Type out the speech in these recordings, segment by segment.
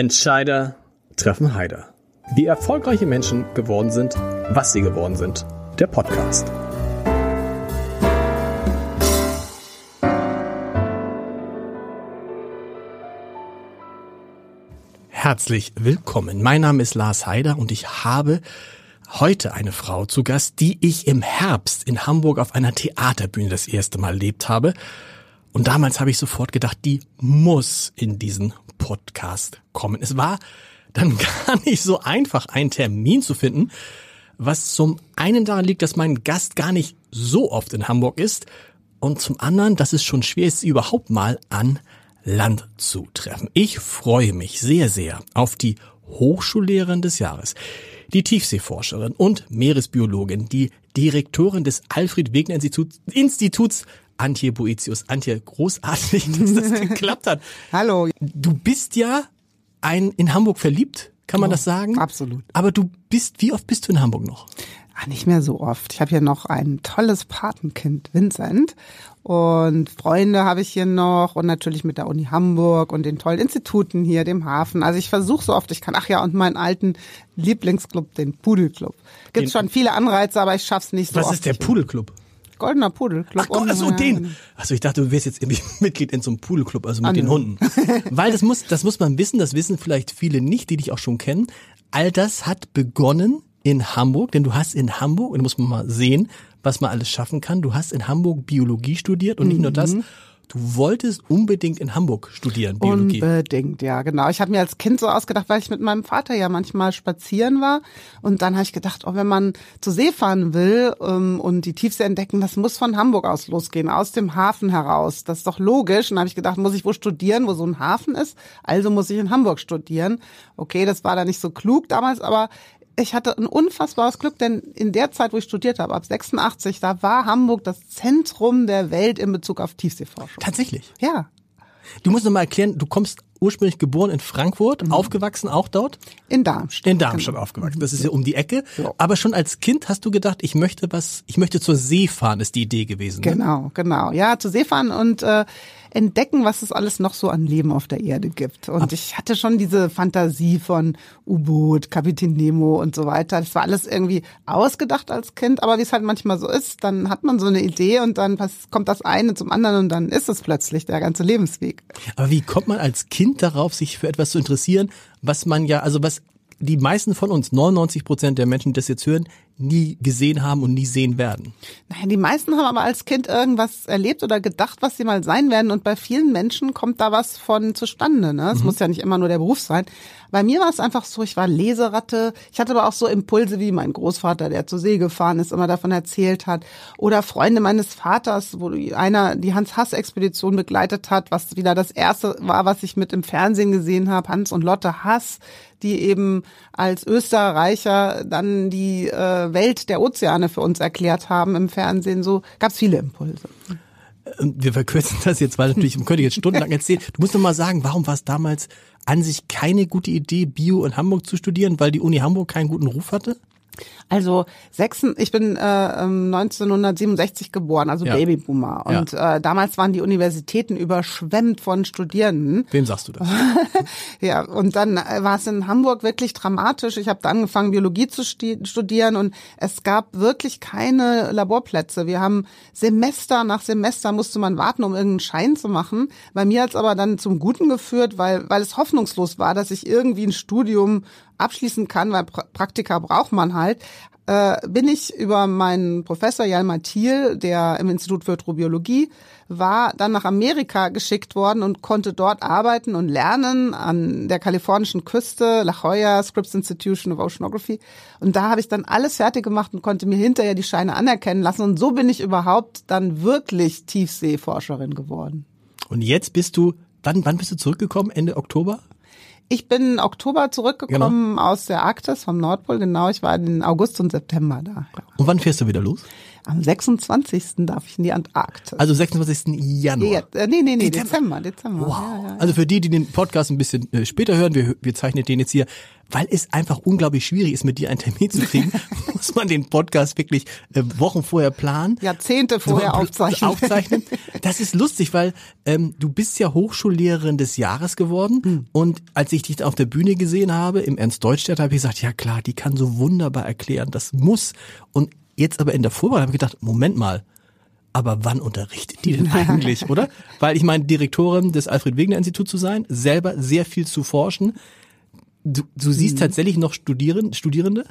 Entscheider treffen Heider. Wie erfolgreiche Menschen geworden sind, was sie geworden sind. Der Podcast. Herzlich willkommen. Mein Name ist Lars Heider und ich habe heute eine Frau zu Gast, die ich im Herbst in Hamburg auf einer Theaterbühne das erste Mal erlebt habe. Und damals habe ich sofort gedacht, die muss in diesen Podcast kommen. Es war dann gar nicht so einfach, einen Termin zu finden, was zum einen daran liegt, dass mein Gast gar nicht so oft in Hamburg ist und zum anderen, dass es schon schwer ist, sie überhaupt mal an Land zu treffen. Ich freue mich sehr, sehr auf die Hochschullehrerin des Jahres, die Tiefseeforscherin und Meeresbiologin, die Direktorin des Alfred Wegener Instituts, Antje Boetius. Antje, großartig, dass das geklappt hat. Hallo. Du bist ja ein in Hamburg verliebt, kann man Oh, das sagen? absolut. Aber du bist, wie oft bist du in Hamburg noch? Ah, nicht mehr so oft. Ich habe hier noch ein tolles Patenkind, Vincent. Und Freunde habe ich hier noch und natürlich mit der Uni Hamburg und den tollen Instituten hier, dem Hafen. Also ich versuche so oft ich kann. Ach ja, und meinen alten Lieblingsclub, den Pudelclub. Gibt schon viele Anreize, aber ich schaff's nicht so Was oft. ist der Pudelclub? Goldener. Ach Gott, Und- ach so, ja, den. Also ich dachte, du wärst jetzt irgendwie Mitglied in so einem Pudelclub, also mit Ah, den. Hunden. Weil das muss, das muss man wissen, das wissen vielleicht viele nicht, die dich auch schon kennen. All das hat begonnen in Hamburg, denn du hast in Hamburg, und da muss man mal sehen, was man alles schaffen kann. Du hast in Hamburg Biologie studiert und nicht nur das, Mhm. Du wolltest unbedingt in Hamburg studieren, Biologie. Unbedingt, ja, genau. Ich habe mir als Kind so ausgedacht, weil ich mit meinem Vater ja manchmal spazieren war. Und dann habe ich gedacht, oh, wenn man zur See fahren will ähm, und die Tiefsee entdecken, das muss von Hamburg aus losgehen, aus dem Hafen heraus. Das ist doch logisch. Und dann habe ich gedacht, muss ich wo studieren, wo so ein Hafen ist? Also muss ich in Hamburg studieren. Okay, das war da nicht so klug damals, aber ich hatte ein unfassbares Glück, denn in der Zeit, wo ich studiert habe, ab 86, da war Hamburg das Zentrum der Welt in Bezug auf Tiefseeforschung. Tatsächlich. Ja, Du musst noch mal erklären, du kommst ursprünglich geboren in Frankfurt, Mhm. aufgewachsen auch dort? in Darmstadt. In Darmstadt aufgewachsen. Das ist ja um die Ecke. Ja. Aber schon als Kind hast du gedacht, ich möchte was, ich möchte zur See fahren, ist die Idee gewesen. Ne? Genau, genau. Ja, zu See fahren und äh, entdecken, was es alles noch so an Leben auf der Erde gibt. Und ich hatte schon diese Fantasie von U-Boot, Kapitän Nemo und so weiter. Das war alles irgendwie ausgedacht als Kind, aber wie es halt manchmal so ist, dann hat man so eine Idee und dann kommt das eine zum anderen und dann ist es plötzlich der ganze Lebensweg. Aber wie kommt man als Kind darauf, sich für etwas zu interessieren, was man ja, also was die meisten von uns, 99 Prozent der Menschen, die das jetzt hören, nie gesehen haben und nie sehen werden? Naja, die meisten haben aber als Kind irgendwas erlebt oder gedacht, was sie mal sein werden. Und bei vielen Menschen kommt da was von zustande. Ne? Es muss ja nicht immer nur der Beruf sein. Bei mir war es einfach so, ich war Leseratte. Ich hatte aber auch so Impulse wie mein Großvater, der zur See gefahren ist, immer davon erzählt hat. Oder Freunde meines Vaters, wo die- einer die Hans-Hass-Expedition begleitet hat, was wieder das erste war, was ich mit im Fernsehen gesehen habe. Hans und Lotte Hass die eben als Österreicher dann die äh, Welt der Ozeane für uns erklärt haben im Fernsehen. So gab es viele Impulse. Und wir verkürzen das jetzt, weil natürlich, man könnte jetzt stundenlang erzählen. Du musst noch mal sagen, warum war es damals an sich keine gute Idee, Bio in Hamburg zu studieren, weil die Uni Hamburg keinen guten Ruf hatte? Also sechsen, ich bin äh, ähm, 1967 geboren, also Ja. Babyboomer. Und äh, damals waren die Universitäten überschwemmt von Studierenden. Wem sagst du das? Ja, und dann äh, war es in Hamburg wirklich dramatisch. Ich habe da angefangen, Biologie zu studieren und es gab wirklich keine Laborplätze. Wir haben Semester nach Semester musste man warten, um irgendeinen Schein zu machen. Bei mir hat es aber dann zum Guten geführt, weil, weil es hoffnungslos war, dass ich irgendwie ein Studium abschließen kann, weil pra Praktika braucht man halt äh, bin ich über meinen Professor Jalmar Thiel, der im Institut für Hydrobiologie war, dann nach Amerika geschickt worden und konnte dort arbeiten und lernen an der kalifornischen Küste, La Jolla, Scripps Institution of Oceanography. Und da habe ich dann alles fertig gemacht und konnte mir hinterher die Scheine anerkennen lassen. Und so bin ich überhaupt dann wirklich Tiefseeforscherin geworden. Und jetzt bist du, wann, wann bist du zurückgekommen? Ende Oktober? Ich bin im Oktober zurückgekommen aus der Arktis vom Nordpol, genau. Ich war in August und September da. Ja. Und wann fährst du wieder los? Am 26. darf ich in die Antarktis. Also 26. Januar. Ja, äh, nee, nee, nee, Dezember, Dezember. Wow. Ja, ja. Also für die, die den Podcast ein bisschen äh, später hören, wir, wir zeichnen den jetzt hier, weil es einfach unglaublich schwierig ist, mit dir einen Termin zu kriegen, muss man den Podcast wirklich äh, Wochen vorher planen. Jahrzehnte vorher aufzeichnen. aufzeichnen. Das ist lustig, weil ähm, du bist ja Hochschullehrerin des Jahres geworden Hm. und als ich dich auf der Bühne gesehen habe, im Ernst-Deutsch-Theater, habe ich gesagt, ja klar, die kann so wunderbar erklären, das muss. Und jetzt aber in der Vorbereitung habe ich gedacht, Moment mal, aber wann unterrichtet die denn eigentlich, oder? Weil ich meine, Direktorin des Alfred-Wegener-Instituts zu sein, selber sehr viel zu forschen. Du, du siehst Mhm. tatsächlich noch Studieren, Studierende?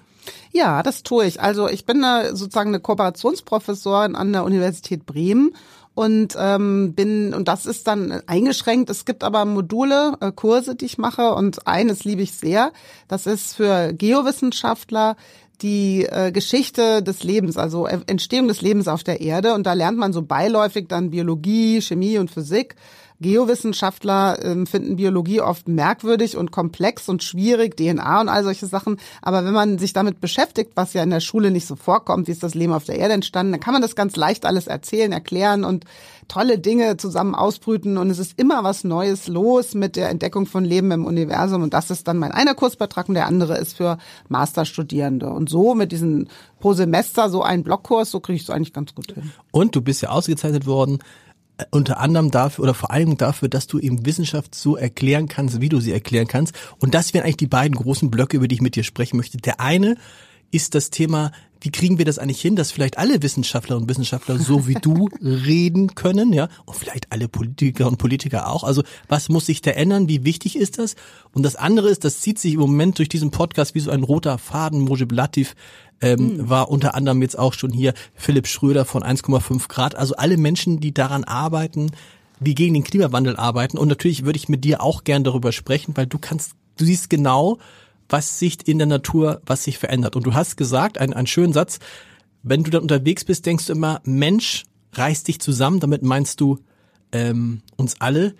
Ja, das tue ich. Also ich bin eine, sozusagen eine Kooperationsprofessorin an der Universität Bremen und ähm, bin und das ist dann eingeschränkt. Es gibt aber Module, äh, Kurse, die ich mache und eines liebe ich sehr. Das ist für Geowissenschaftler die äh, Geschichte des Lebens, also Entstehung des Lebens auf der Erde und da lernt man so beiläufig dann Biologie, Chemie und Physik. Geowissenschaftler ähm, finden Biologie oft merkwürdig und komplex und schwierig, DNA und all solche Sachen. Aber wenn man sich damit beschäftigt, was ja in der Schule nicht so vorkommt, wie ist das Leben auf der Erde entstanden, dann kann man das ganz leicht alles erzählen, erklären und tolle Dinge zusammen ausbrüten. Und es ist immer was Neues los mit der Entdeckung von Leben im Universum. Und das ist dann mein einer Kursbeitrag und der andere ist für Masterstudierende. Und so mit diesen pro Semester so einen Blockkurs, so kriege ich es eigentlich ganz gut hin. Und du bist ja ausgezeichnet worden, unter anderem dafür oder vor allem dafür, dass du eben Wissenschaft so erklären kannst, wie du sie erklären kannst. Und das wären eigentlich die beiden großen Blöcke, über die ich mit dir sprechen möchte. Der eine ist das Thema, wie kriegen wir das eigentlich hin, dass vielleicht alle Wissenschaftlerinnen und Wissenschaftler so wie du reden können, ja, und vielleicht alle Politiker und Politiker auch. Also was muss sich da ändern? Wie wichtig ist das? Und das andere ist, das zieht sich im Moment durch diesen Podcast wie so ein roter Faden. Mojib Latif ähm, war unter anderem jetzt auch schon hier Philipp Schröder von 1,5 Grad. Also alle Menschen, die daran arbeiten, die gegen den Klimawandel arbeiten. Und natürlich würde ich mit dir auch gern darüber sprechen, weil du kannst, du siehst genau, was sich in der Natur, was sich verändert. Und du hast gesagt, einen, einen schönen Satz, wenn du dann unterwegs bist, denkst du immer, Mensch, reiß dich zusammen. Damit meinst du ähm, uns alle.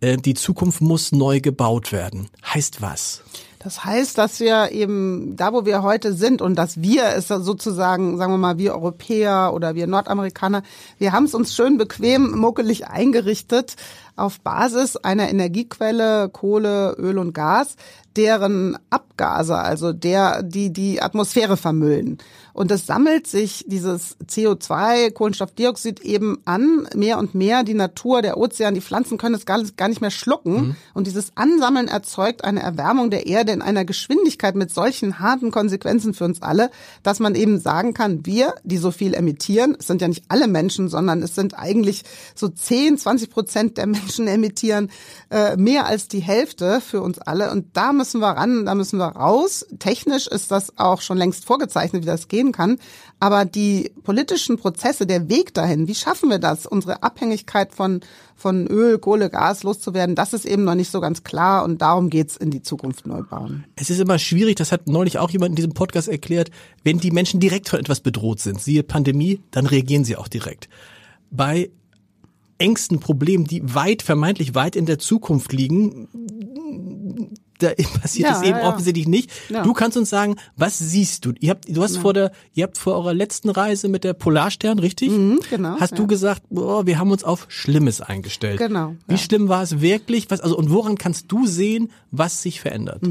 Äh, die Zukunft muss neu gebaut werden. Heißt was? Das heißt, dass wir eben da, wo wir heute sind und dass wir es sozusagen, sagen wir mal, wir Europäer oder wir Nordamerikaner, wir haben es uns schön bequem, muckelig eingerichtet auf Basis einer Energiequelle, Kohle, Öl und Gas, deren Abgase, also der, die die Atmosphäre vermüllen. Und es sammelt sich dieses CO2, Kohlenstoffdioxid eben an, mehr und mehr. Die Natur, der Ozean, die Pflanzen können es gar, gar nicht mehr schlucken. Und dieses Ansammeln erzeugt eine Erwärmung der Erde in einer Geschwindigkeit mit solchen harten Konsequenzen für uns alle, dass man eben sagen kann, wir, die so viel emittieren, es sind ja nicht alle Menschen, sondern es sind eigentlich so 10, 20 Prozent der Menschen emittieren äh, mehr als die Hälfte für uns alle. Und da müssen wir ran, da müssen wir raus. Technisch ist das auch schon längst vorgezeichnet, wie das gehen kann. Aber die politischen Prozesse, der Weg dahin, wie schaffen wir das, unsere Abhängigkeit von, von Öl, Kohle, Gas loszuwerden, das ist eben noch nicht so ganz klar und darum geht's in die Zukunft neu bauen. Es ist immer schwierig, das hat neulich auch jemand in diesem Podcast erklärt, wenn die Menschen direkt von etwas bedroht sind, siehe Pandemie, dann reagieren sie auch direkt. Bei Ängsten, Problemen, die weit, vermeintlich weit in der Zukunft liegen, da passiert Ja, das eben ja, ja. offensichtlich nicht. Ja. Du kannst uns sagen, was siehst du? Ihr habt, du hast vor der, ihr habt vor eurer letzten Reise mit der Polarstern, richtig? Mhm, genau, Hast du ja. gesagt, boah, wir haben uns auf Schlimmes eingestellt. Genau, Wie ja. schlimm war es wirklich? Was, also, und woran kannst du sehen, was sich verändert?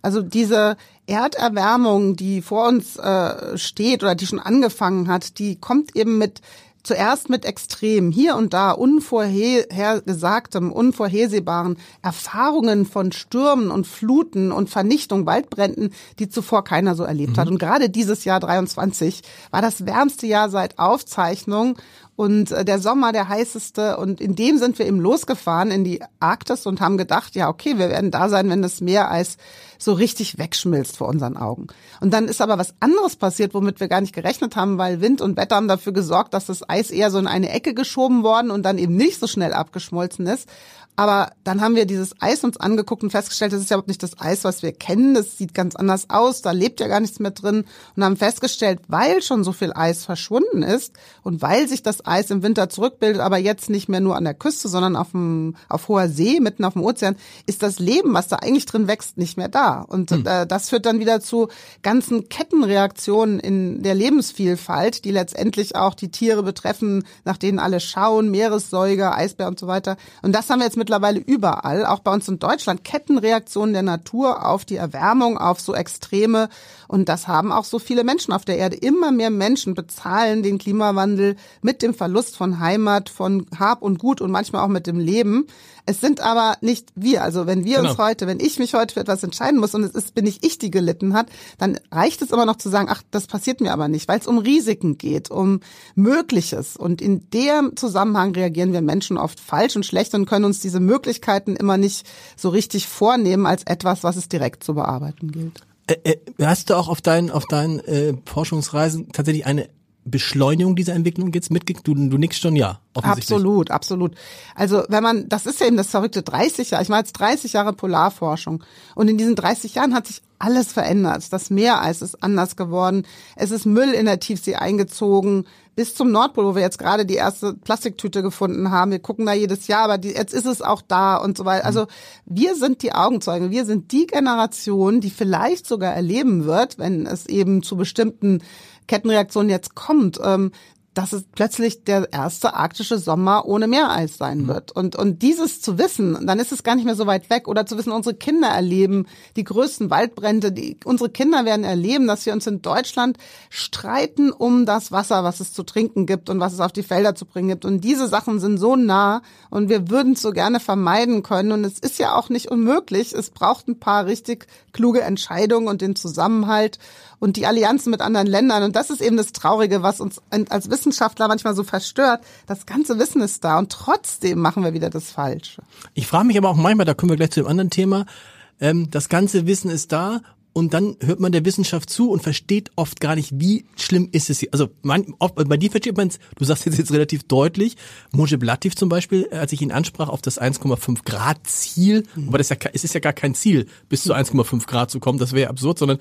Also diese Erderwärmung, die vor uns äh, steht oder die schon angefangen hat, die kommt eben mit zuerst mit extrem hier und da unvorhergesagtem, unvorhersehbaren Erfahrungen von Stürmen und Fluten und Vernichtung, Waldbränden, die zuvor keiner so erlebt hat. Und gerade dieses Jahr 23 war das wärmste Jahr seit Aufzeichnung und äh, der Sommer der heißeste und in dem sind wir eben losgefahren in die Arktis und haben gedacht, ja okay, wir werden da sein, wenn das Meereis so richtig wegschmilzt vor unseren Augen. Und dann ist aber was anderes passiert, womit wir gar nicht gerechnet haben, weil Wind und Wetter haben dafür gesorgt, dass das Eis eher so in eine Ecke geschoben worden und dann eben nicht so schnell abgeschmolzen ist. Aber dann haben wir dieses Eis uns angeguckt und festgestellt, das ist ja überhaupt nicht das Eis, was wir kennen. Das sieht ganz anders aus. Da lebt ja gar nichts mehr drin. Und haben festgestellt, weil schon so viel Eis verschwunden ist und weil sich das Eis im Winter zurückbildet, aber jetzt nicht mehr nur an der Küste, sondern auf, dem, auf hoher See, mitten auf dem Ozean, ist das Leben, was da eigentlich drin wächst, nicht mehr da. Und hm. äh, das führt dann wieder zu ganzen Kettenreaktionen in der Lebensvielfalt, die letztendlich auch die Tiere betreffen, nach denen alle schauen, Meeressäuger, Eisbär und so weiter. Und das haben wir jetzt mittlerweile überall, auch bei uns in Deutschland, Kettenreaktionen der Natur auf die Erwärmung, auf so Extreme. Und das haben auch so viele Menschen auf der Erde. Immer mehr Menschen bezahlen den Klimawandel mit dem Verlust von Heimat, von Hab und Gut und manchmal auch mit dem Leben. Es sind aber nicht wir. Also wenn wir genau. uns heute, wenn ich mich heute für etwas entscheiden muss und es ist, bin ich ich, die gelitten hat, dann reicht es aber noch zu sagen, ach, das passiert mir aber nicht, weil es um Risiken geht, um Mögliches. Und in dem Zusammenhang reagieren wir Menschen oft falsch und schlecht und können uns diese Möglichkeiten immer nicht so richtig vornehmen als etwas, was es direkt zu bearbeiten gilt. Äh, äh, hast du auch auf deinen auf deinen äh, Forschungsreisen tatsächlich eine Beschleunigung dieser Entwicklung jetzt mitgekriegt? Du, du nickst schon ja. Absolut, absolut. Also wenn man, das ist ja eben das verrückte 30 Jahre, ich mache jetzt 30 Jahre Polarforschung und in diesen 30 Jahren hat sich alles verändert. Das Meereis ist anders geworden. Es ist Müll in der Tiefsee eingezogen. Bis zum Nordpol, wo wir jetzt gerade die erste Plastiktüte gefunden haben. Wir gucken da jedes Jahr, aber die, jetzt ist es auch da und so weiter. Also wir sind die Augenzeugen. Wir sind die Generation, die vielleicht sogar erleben wird, wenn es eben zu bestimmten Kettenreaktionen jetzt kommt, ähm, dass es plötzlich der erste arktische Sommer ohne Meereis sein mhm. wird. Und, und dieses zu wissen, dann ist es gar nicht mehr so weit weg. Oder zu wissen, unsere Kinder erleben die größten Waldbrände. Die, unsere Kinder werden erleben, dass wir uns in Deutschland streiten um das Wasser, was es zu trinken gibt und was es auf die Felder zu bringen gibt. Und diese Sachen sind so nah und wir würden es so gerne vermeiden können. Und es ist ja auch nicht unmöglich. Es braucht ein paar richtig kluge Entscheidungen und den Zusammenhalt und die Allianzen mit anderen Ländern. Und das ist eben das Traurige, was uns als Wissenschaftler manchmal so verstört. Das ganze Wissen ist da und trotzdem machen wir wieder das Falsche. Ich frage mich aber auch manchmal, da kommen wir gleich zu dem anderen Thema, ähm, das ganze Wissen ist da und dann hört man der Wissenschaft zu und versteht oft gar nicht, wie schlimm ist es hier. Also man, oft, bei dir versteht man es, du sagst jetzt, jetzt relativ deutlich, Mojib Latif zum Beispiel, als ich ihn ansprach auf das 1,5 Grad Ziel, mhm. aber das ist ja, es ist ja gar kein Ziel, bis zu 1,5 Grad zu kommen, das wäre ja absurd, sondern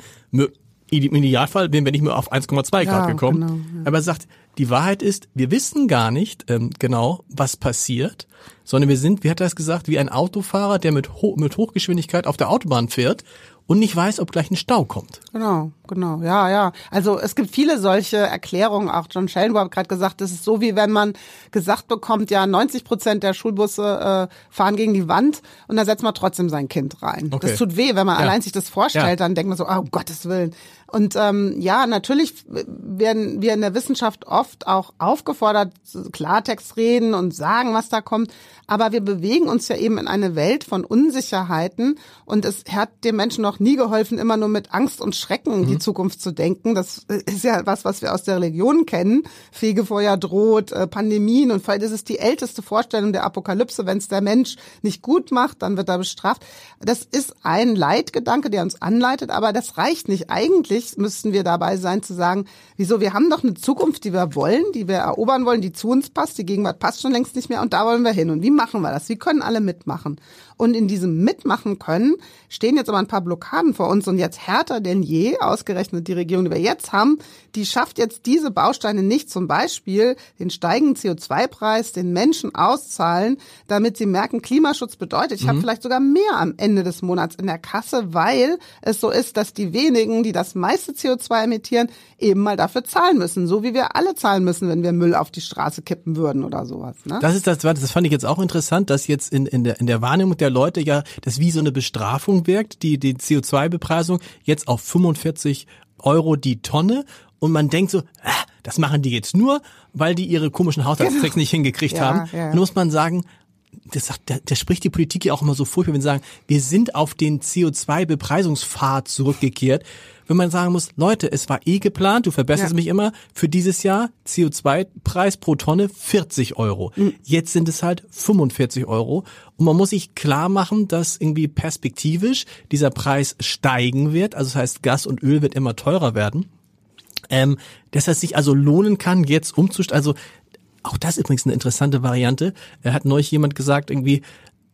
im Idealfall wären wir nicht mehr auf 1,2 Grad ja, gekommen. Genau, ja. Aber er sagt, die Wahrheit ist, wir wissen gar nicht ähm, genau, was passiert, sondern wir sind, wie hat er es gesagt, wie ein Autofahrer, der mit, Ho mit Hochgeschwindigkeit auf der Autobahn fährt und nicht weiß, ob gleich ein Stau kommt. Genau, genau, ja, ja. Also es gibt viele solche Erklärungen. Auch John Schellenberg hat gerade gesagt, das ist so, wie wenn man gesagt bekommt, ja, 90 Prozent der Schulbusse äh, fahren gegen die Wand und da setzt man trotzdem sein Kind rein. Okay. Das tut weh, wenn man ja. allein sich das vorstellt, ja. dann denkt man so, oh Gottes Willen. Und ähm, ja, natürlich werden wir in der Wissenschaft oft auch aufgefordert, Klartext reden und sagen, was da kommt. Aber wir bewegen uns ja eben in eine Welt von Unsicherheiten und es hat dem Menschen noch nie geholfen, immer nur mit Angst und Schrecken mhm. die Zukunft zu denken. Das ist ja was, was wir aus der Religion kennen. Fegefeuer droht, äh, Pandemien und vielleicht ist es die älteste Vorstellung der Apokalypse. Wenn es der Mensch nicht gut macht, dann wird er bestraft. Das ist ein Leitgedanke, der uns anleitet, aber das reicht nicht. Eigentlich müssten wir dabei sein zu sagen, wieso, wir haben doch eine Zukunft, die wir wollen, die wir erobern wollen, die zu uns passt. Die Gegenwart passt schon längst nicht mehr und da wollen wir hin. Und wie machen wir das? Wie können alle mitmachen? Und in diesem Mitmachen können stehen jetzt aber ein paar Blockaden vor uns und jetzt härter denn je, ausgerechnet die Regierung, die wir jetzt haben, die schafft jetzt diese Bausteine nicht, zum Beispiel den steigenden CO2-Preis den Menschen auszahlen, damit sie merken, Klimaschutz bedeutet, ich mhm. habe vielleicht sogar mehr am Ende des Monats in der Kasse, weil es so ist, dass die wenigen, die das meiste CO2 emittieren, eben mal dafür zahlen müssen, so wie wir alle zahlen müssen, wenn wir Müll auf die Straße kippen würden oder sowas. Ne? Das ist das, das fand ich jetzt auch interessant, dass jetzt in, in, der, in der Wahrnehmung der Leute ja das wie so eine Bestrafung wirkt, die, die CO2-Bepreisung jetzt auf 45 Euro die Tonne und man denkt so, ah, das machen die jetzt nur, weil die ihre komischen Haushaltstricks genau. nicht hingekriegt ja, haben. Ja. Und muss man sagen, das sagt, da, da spricht die Politik ja auch immer so furchtbar, wenn sie sagen, wir sind auf den CO2-Bepreisungspfad zurückgekehrt wenn man sagen muss, Leute, es war eh geplant, du verbesserst ja. mich immer, für dieses Jahr CO2-Preis pro Tonne 40 Euro. Mhm. Jetzt sind es halt 45 Euro. Und man muss sich klar machen, dass irgendwie perspektivisch dieser Preis steigen wird. Also das heißt, Gas und Öl wird immer teurer werden. Ähm, dass es sich also lohnen kann, jetzt umzusteigen. Also auch das ist übrigens eine interessante Variante. Er hat neulich jemand gesagt, irgendwie,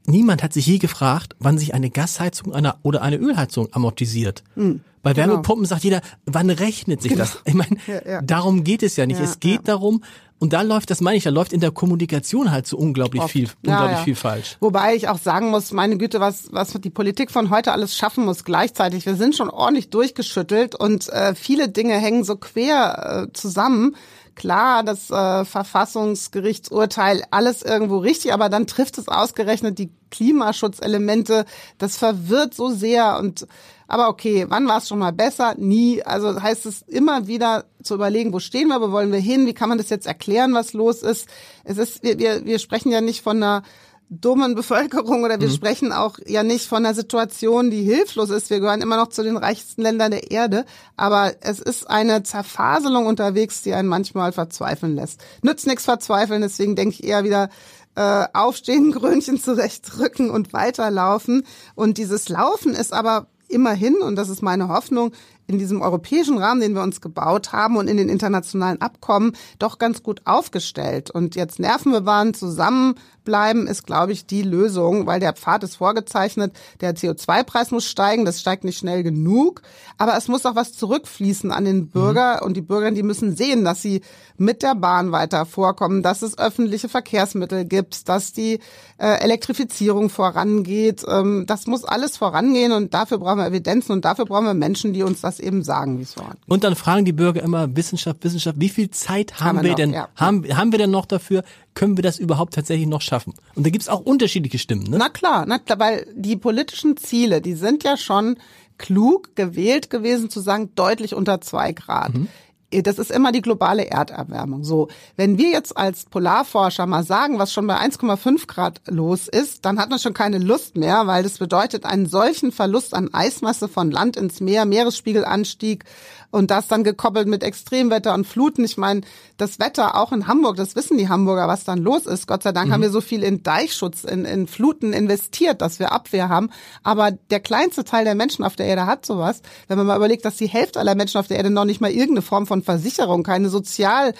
niemand hat sich je gefragt, wann sich eine Gasheizung einer, oder eine Ölheizung amortisiert. Mhm. Bei genau. Wärmepumpen sagt jeder, wann rechnet sich genau. das? Ich meine, ja, ja. darum geht es ja nicht. Ja, es geht darum, und da läuft, das meine ich, da läuft in der Kommunikation halt so unglaublich Oft. viel, unglaublich viel falsch. Wobei ich auch sagen muss, meine Güte, was, was die Politik von heute alles schaffen muss gleichzeitig. Wir sind schon ordentlich durchgeschüttelt und äh, viele Dinge hängen so quer äh, zusammen klar, das äh, Verfassungsgerichtsurteil, alles irgendwo richtig, aber dann trifft es ausgerechnet die Klimaschutzelemente. Das verwirrt so sehr und aber okay, wann war es schon mal besser? Nie. Also heißt es immer wieder zu überlegen, wo stehen wir, wo wollen wir hin, wie kann man das jetzt erklären, was los ist. Es ist, wir, wir, wir sprechen ja nicht von einer dummen Bevölkerung oder wir mhm. sprechen auch ja nicht von einer Situation, die hilflos ist. Wir gehören immer noch zu den reichsten Ländern der Erde, aber es ist eine Zerfaselung unterwegs, die einen manchmal verzweifeln lässt. Nützt nichts verzweifeln, deswegen denke ich eher wieder äh, aufstehen, Grönchen zurechtdrücken und weiterlaufen. Und dieses Laufen ist aber immerhin, und das ist meine Hoffnung, in diesem europäischen Rahmen, den wir uns gebaut haben und in den internationalen Abkommen doch ganz gut aufgestellt. Und jetzt Nerven bewahren, zusammenbleiben ist, glaube ich, die Lösung, weil der Pfad ist vorgezeichnet. Der CO2-Preis muss steigen, das steigt nicht schnell genug. Aber es muss auch was zurückfließen an den Bürger mhm. und die Bürger, die müssen sehen, dass sie mit der Bahn weiter vorkommen, dass es öffentliche Verkehrsmittel gibt, dass die äh, Elektrifizierung vorangeht. Ähm, das muss alles vorangehen und dafür brauchen wir Evidenzen und dafür brauchen wir Menschen, die uns das das eben sagen, wie es war. Und dann fragen die Bürger immer Wissenschaft, Wissenschaft, wie viel Zeit haben, haben wir, noch, denn, ja. haben, haben wir denn noch dafür? Können wir das überhaupt tatsächlich noch schaffen? Und da gibt's auch unterschiedliche Stimmen, ne? Na klar, na klar, weil die politischen Ziele, die sind ja schon klug gewählt gewesen zu sagen, deutlich unter zwei Grad. Mhm das ist immer die globale Erderwärmung. So, wenn wir jetzt als Polarforscher mal sagen, was schon bei 1,5 Grad los ist, dann hat man schon keine Lust mehr, weil das bedeutet einen solchen Verlust an Eismasse von Land ins Meer, Meeresspiegelanstieg, und das dann gekoppelt mit Extremwetter und Fluten. Ich meine, das Wetter auch in Hamburg, das wissen die Hamburger, was dann los ist. Gott sei Dank mhm. haben wir so viel in Deichschutz, in, in Fluten investiert, dass wir Abwehr haben. Aber der kleinste Teil der Menschen auf der Erde hat sowas. Wenn man mal überlegt, dass die Hälfte aller Menschen auf der Erde noch nicht mal irgendeine Form von Versicherung, keine Sozial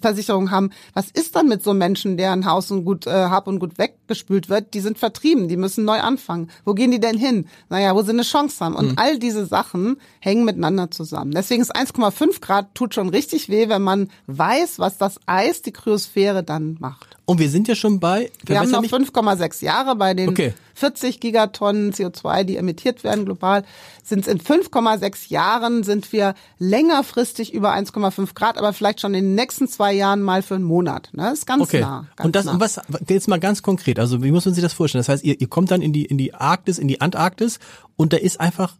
Versicherung haben. Was ist dann mit so Menschen, deren Haus und Gut, äh, Hab und Gut weggespült wird? Die sind vertrieben, die müssen neu anfangen. Wo gehen die denn hin? Naja, wo sie eine Chance haben. Und mhm. all diese Sachen hängen miteinander zusammen. Deswegen ist 1,5 Grad tut schon richtig weh, wenn man weiß, was das Eis, die Kryosphäre dann macht. Und wir sind ja schon bei. Wir haben noch 5,6 Jahre bei den okay. 40 Gigatonnen CO2, die emittiert werden global. Sind es in 5,6 Jahren sind wir längerfristig über 1,5 Grad, aber vielleicht schon in den nächsten zwei Jahren mal für einen Monat. Ne? Das ist ganz okay. nah. Ganz und das, nah. was jetzt mal ganz konkret. Also wie muss man sich das vorstellen? Das heißt, ihr, ihr kommt dann in die in die Arktis, in die Antarktis und da ist einfach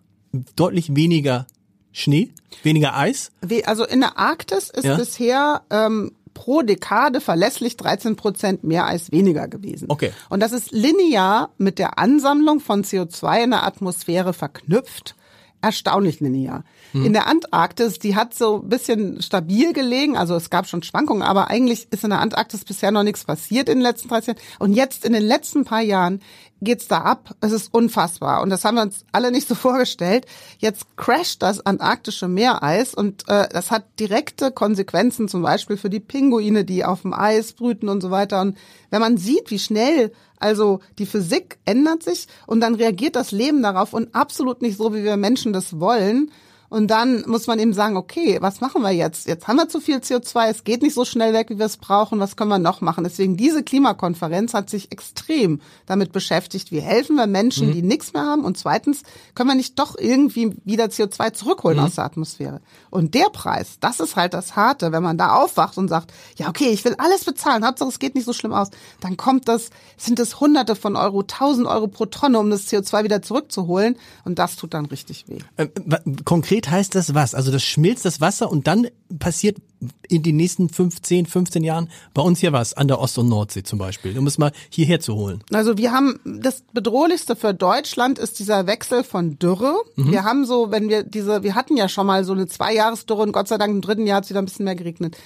deutlich weniger Schnee, weniger Eis. Also in der Arktis ist ja. bisher ähm, pro Dekade verlässlich 13 Prozent mehr als weniger gewesen. Okay. Und das ist linear mit der Ansammlung von CO2 in der Atmosphäre verknüpft. Erstaunlich linear. Hm. In der Antarktis, die hat so ein bisschen stabil gelegen, also es gab schon Schwankungen, aber eigentlich ist in der Antarktis bisher noch nichts passiert in den letzten 30 Jahren. Und jetzt in den letzten paar Jahren geht's da ab. Es ist unfassbar. Und das haben wir uns alle nicht so vorgestellt. Jetzt crasht das antarktische Meereis und äh, das hat direkte Konsequenzen, zum Beispiel für die Pinguine, die auf dem Eis brüten und so weiter. Und wenn man sieht, wie schnell also die Physik ändert sich und dann reagiert das Leben darauf und absolut nicht so, wie wir Menschen das wollen, und dann muss man eben sagen, okay, was machen wir jetzt? Jetzt haben wir zu viel CO2, es geht nicht so schnell weg, wie wir es brauchen, was können wir noch machen? Deswegen diese Klimakonferenz hat sich extrem damit beschäftigt, wie helfen wir Menschen, mhm. die nichts mehr haben? Und zweitens, können wir nicht doch irgendwie wieder CO2 zurückholen mhm. aus der Atmosphäre? Und der Preis, das ist halt das Harte, wenn man da aufwacht und sagt, ja, okay, ich will alles bezahlen, Hauptsache es geht nicht so schlimm aus, dann kommt das, sind es hunderte von Euro, tausend Euro pro Tonne, um das CO2 wieder zurückzuholen. Und das tut dann richtig weh. Äh, konkret konkret heißt das was? Also das schmilzt das Wasser und dann passiert in den nächsten 15, 15 Jahren bei uns hier was an der Ost- und Nordsee zum Beispiel, um es mal hierher zu holen. Also wir haben das bedrohlichste für Deutschland ist dieser Wechsel von Dürre. Mhm. Wir haben so, wenn wir diese, wir hatten ja schon mal so eine Zweijahresdürre und Gott sei Dank im dritten Jahr hat es wieder ein bisschen mehr geregnet.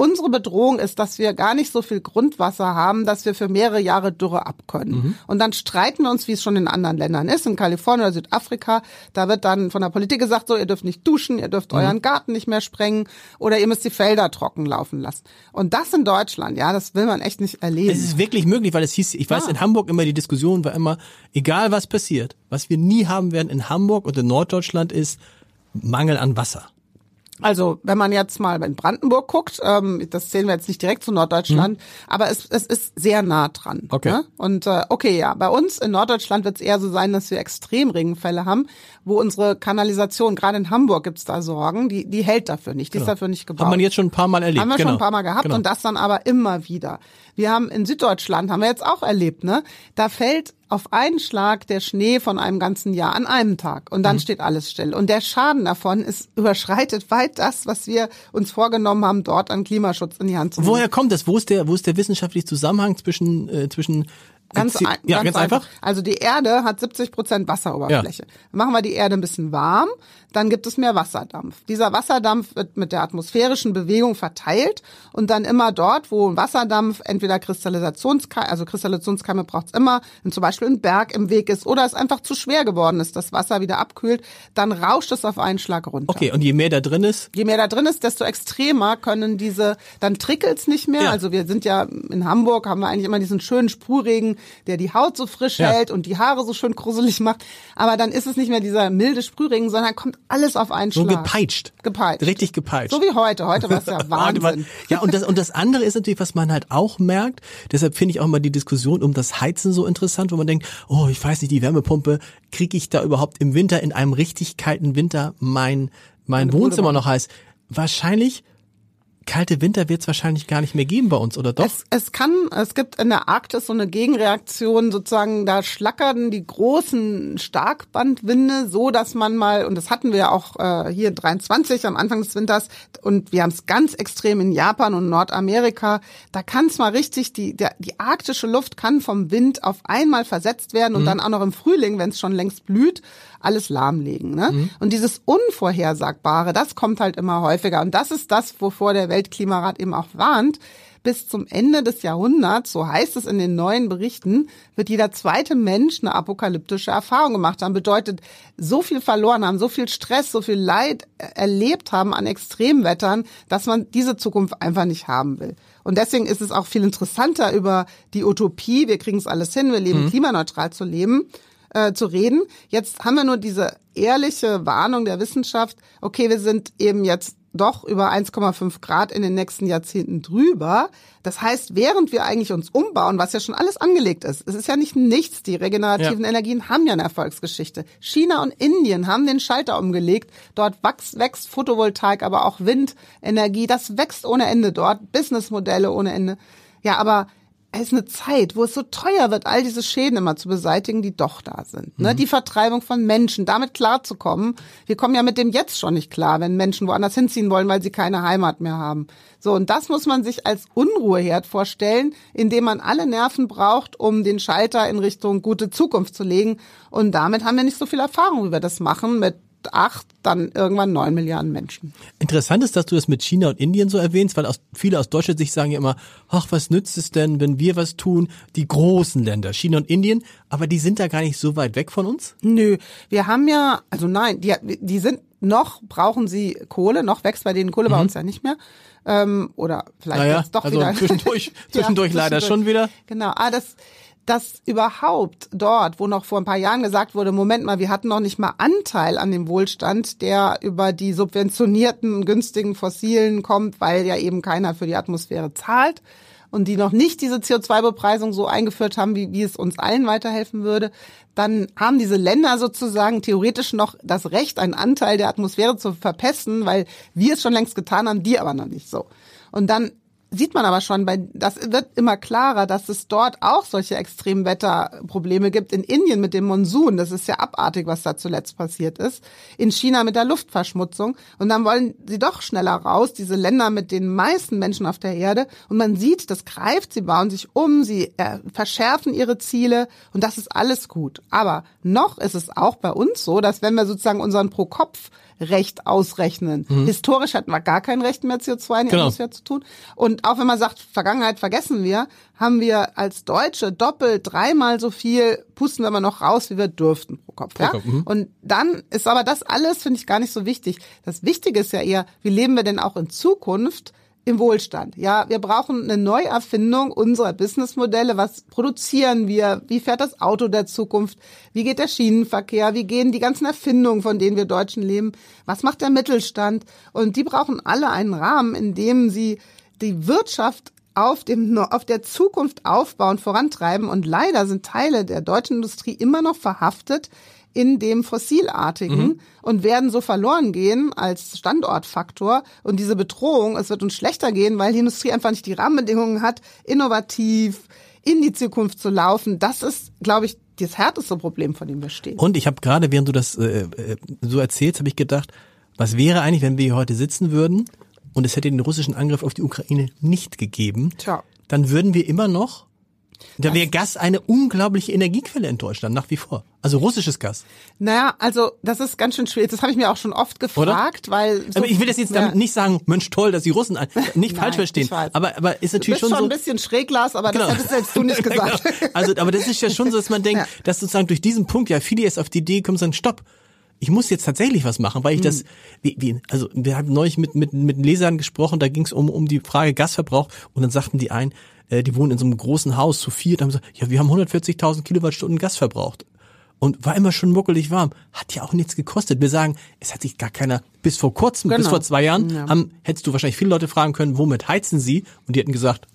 Unsere Bedrohung ist, dass wir gar nicht so viel Grundwasser haben, dass wir für mehrere Jahre Dürre abkönnen. Mhm. Und dann streiten wir uns, wie es schon in anderen Ländern ist, in Kalifornien oder Südafrika. Da wird dann von der Politik gesagt, so, ihr dürft nicht duschen, ihr dürft mhm. euren Garten nicht mehr sprengen oder ihr müsst die Felder trocken laufen lassen. Und das in Deutschland, ja, das will man echt nicht erleben. Es ist wirklich möglich, weil es hieß, ich weiß, ja. in Hamburg immer die Diskussion war immer, egal was passiert, was wir nie haben werden in Hamburg und in Norddeutschland ist Mangel an Wasser. Also wenn man jetzt mal in Brandenburg guckt, ähm, das sehen wir jetzt nicht direkt zu Norddeutschland, mhm. aber es, es ist sehr nah dran. Okay. Ne? Und äh, okay, ja, bei uns in Norddeutschland wird es eher so sein, dass wir Extremregenfälle haben, wo unsere Kanalisation, gerade in Hamburg gibt's da Sorgen, die, die hält dafür nicht, die genau. ist dafür nicht gebaut. Hat man jetzt schon ein paar Mal erlebt. Haben wir genau. schon ein paar Mal gehabt genau. und das dann aber immer wieder. Wir haben in Süddeutschland, haben wir jetzt auch erlebt, ne? Da fällt auf einen Schlag der Schnee von einem ganzen Jahr an einem Tag und dann mhm. steht alles still. Und der Schaden davon ist überschreitet weit das, was wir uns vorgenommen haben, dort an Klimaschutz in die Hand zu nehmen. Woher kommt das? Wo ist der, wo ist der wissenschaftliche Zusammenhang zwischen, äh, zwischen Ganz, ein, ja, ganz, ganz einfach. Also die Erde hat 70 Prozent Wasseroberfläche. Ja. Machen wir die Erde ein bisschen warm, dann gibt es mehr Wasserdampf. Dieser Wasserdampf wird mit der atmosphärischen Bewegung verteilt und dann immer dort, wo Wasserdampf entweder Kristallisationskeime, also Kristallisationskeime braucht es immer, wenn zum Beispiel ein Berg im Weg ist oder es einfach zu schwer geworden ist, das Wasser wieder abkühlt, dann rauscht es auf einen Schlag runter. Okay, und je mehr da drin ist? Je mehr da drin ist, desto extremer können diese, dann trickelt's nicht mehr. Ja. Also wir sind ja in Hamburg, haben wir eigentlich immer diesen schönen Sprühregen, der die Haut so frisch ja. hält und die Haare so schön gruselig macht. Aber dann ist es nicht mehr dieser milde Sprühregen, sondern kommt alles auf einen Schlag. So gepeitscht. Gepeitscht. Richtig gepeitscht. So wie heute. Heute war es ja Wahnsinn. ja, und das, und das andere ist natürlich, was man halt auch merkt, deshalb finde ich auch mal die Diskussion um das Heizen so interessant, wo man denkt, oh, ich weiß nicht, die Wärmepumpe, kriege ich da überhaupt im Winter, in einem richtig kalten Winter mein, mein Wohnzimmer noch heiß? Wahrscheinlich kalte Winter wird es wahrscheinlich gar nicht mehr geben bei uns, oder doch? Es, es kann, es gibt in der Arktis so eine Gegenreaktion, sozusagen, da schlackerten die großen Starkbandwinde so, dass man mal, und das hatten wir auch äh, hier 23 am Anfang des Winters, und wir haben es ganz extrem in Japan und Nordamerika, da kann es mal richtig, die, der, die arktische Luft kann vom Wind auf einmal versetzt werden und mhm. dann auch noch im Frühling, wenn es schon längst blüht, alles lahmlegen. Ne? Mhm. Und dieses Unvorhersagbare, das kommt halt immer häufiger. Und das ist das, wovor der Weltklimarat eben auch warnt. Bis zum Ende des Jahrhunderts, so heißt es in den neuen Berichten, wird jeder zweite Mensch eine apokalyptische Erfahrung gemacht haben. Bedeutet, so viel verloren haben, so viel Stress, so viel Leid erlebt haben an Extremwettern, dass man diese Zukunft einfach nicht haben will. Und deswegen ist es auch viel interessanter über die Utopie, wir kriegen es alles hin, wir leben mhm. klimaneutral zu leben, äh, zu reden. Jetzt haben wir nur diese ehrliche Warnung der Wissenschaft, okay, wir sind eben jetzt doch über 1,5 Grad in den nächsten Jahrzehnten drüber. Das heißt, während wir eigentlich uns umbauen, was ja schon alles angelegt ist, es ist ja nicht nichts, die regenerativen ja. Energien haben ja eine Erfolgsgeschichte. China und Indien haben den Schalter umgelegt. Dort wächst, wächst Photovoltaik, aber auch Windenergie. Das wächst ohne Ende dort. Businessmodelle ohne Ende. Ja, aber es ist eine Zeit, wo es so teuer wird, all diese Schäden immer zu beseitigen, die doch da sind. Ne? Mhm. Die Vertreibung von Menschen, damit klarzukommen. Wir kommen ja mit dem jetzt schon nicht klar, wenn Menschen woanders hinziehen wollen, weil sie keine Heimat mehr haben. So, und das muss man sich als Unruheherd vorstellen, indem man alle Nerven braucht, um den Schalter in Richtung gute Zukunft zu legen. Und damit haben wir nicht so viel Erfahrung, wie wir das machen, mit acht, dann irgendwann neun Milliarden Menschen. Interessant ist, dass du das mit China und Indien so erwähnst, weil aus, viele aus Deutschland sich sagen ja immer, ach, was nützt es denn, wenn wir was tun? Die großen Länder, China und Indien, aber die sind da gar nicht so weit weg von uns? Nö, wir haben ja, also nein, die, die sind noch, brauchen sie Kohle, noch wächst bei denen Kohle, mhm. bei uns ja nicht mehr. Ähm, oder vielleicht naja, jetzt doch also wieder. Zwischendurch, zwischendurch ja, leider zwischendurch. schon wieder. Genau, ah, das dass überhaupt dort, wo noch vor ein paar Jahren gesagt wurde, Moment mal, wir hatten noch nicht mal Anteil an dem Wohlstand, der über die subventionierten, günstigen Fossilen kommt, weil ja eben keiner für die Atmosphäre zahlt und die noch nicht diese CO2-Bepreisung so eingeführt haben, wie, wie es uns allen weiterhelfen würde, dann haben diese Länder sozusagen theoretisch noch das Recht, einen Anteil der Atmosphäre zu verpesten, weil wir es schon längst getan haben, die aber noch nicht so. Und dann sieht man aber schon, bei, das wird immer klarer, dass es dort auch solche Extremwetterprobleme gibt. In Indien mit dem Monsun, das ist ja abartig, was da zuletzt passiert ist. In China mit der Luftverschmutzung. Und dann wollen sie doch schneller raus, diese Länder mit den meisten Menschen auf der Erde. Und man sieht, das greift, sie bauen sich um, sie äh, verschärfen ihre Ziele und das ist alles gut. Aber noch ist es auch bei uns so, dass wenn wir sozusagen unseren Pro-Kopf Recht ausrechnen. Mhm. Historisch hatten wir gar kein Recht mehr, CO2 in die genau. Atmosphäre zu tun. Und auch wenn man sagt, Vergangenheit vergessen wir, haben wir als Deutsche doppelt, dreimal so viel, pusten wir mal noch raus, wie wir dürften pro Kopf. Pro ja? Kopf mhm. Und dann ist aber das alles, finde ich, gar nicht so wichtig. Das Wichtige ist ja eher, wie leben wir denn auch in Zukunft? Im Wohlstand. Ja, wir brauchen eine Neuerfindung unserer Businessmodelle. Was produzieren wir? Wie fährt das Auto der Zukunft? Wie geht der Schienenverkehr? Wie gehen die ganzen Erfindungen, von denen wir Deutschen leben? Was macht der Mittelstand? Und die brauchen alle einen Rahmen, in dem sie die Wirtschaft auf dem, auf der Zukunft aufbauen, vorantreiben. Und leider sind Teile der deutschen Industrie immer noch verhaftet in dem Fossilartigen mhm. und werden so verloren gehen als Standortfaktor. Und diese Bedrohung, es wird uns schlechter gehen, weil die Industrie einfach nicht die Rahmenbedingungen hat, innovativ in die Zukunft zu laufen. Das ist, glaube ich, das härteste Problem, vor dem wir stehen. Und ich habe gerade, während du das äh, äh so erzählst, habe ich gedacht, was wäre eigentlich, wenn wir hier heute sitzen würden und es hätte den russischen Angriff auf die Ukraine nicht gegeben? Tja. Dann würden wir immer noch da wäre Gas eine unglaubliche Energiequelle in Deutschland, nach wie vor. Also russisches Gas. Naja, also das ist ganz schön schwierig. Das habe ich mir auch schon oft gefragt, Oder? weil. So, aber ich will das jetzt ja. nicht sagen, Mensch, toll, dass die Russen nicht falsch verstehen. Aber, aber ist natürlich schon, schon so. ein bisschen schräg, Lars, aber genau. das hättest jetzt du nicht gesagt. genau. Also, aber das ist ja schon so, dass man denkt, ja. dass sozusagen durch diesen Punkt ja viele jetzt auf die Idee kommen, sagen, stopp ich muss jetzt tatsächlich was machen, weil ich das, hm. wie, wie, also wir haben neulich mit, mit, mit Lesern gesprochen, da ging es um, um die Frage Gasverbrauch und dann sagten die ein, äh, die wohnen in so einem großen Haus zu viert, haben gesagt, ja, wir haben 140.000 Kilowattstunden Gas verbraucht. Und war immer schon muckelig warm. Hat ja auch nichts gekostet. Wir sagen, es hat sich gar keiner, bis vor kurzem, genau. bis vor zwei Jahren, ja. haben, hättest du wahrscheinlich viele Leute fragen können, womit heizen sie? Und die hätten gesagt,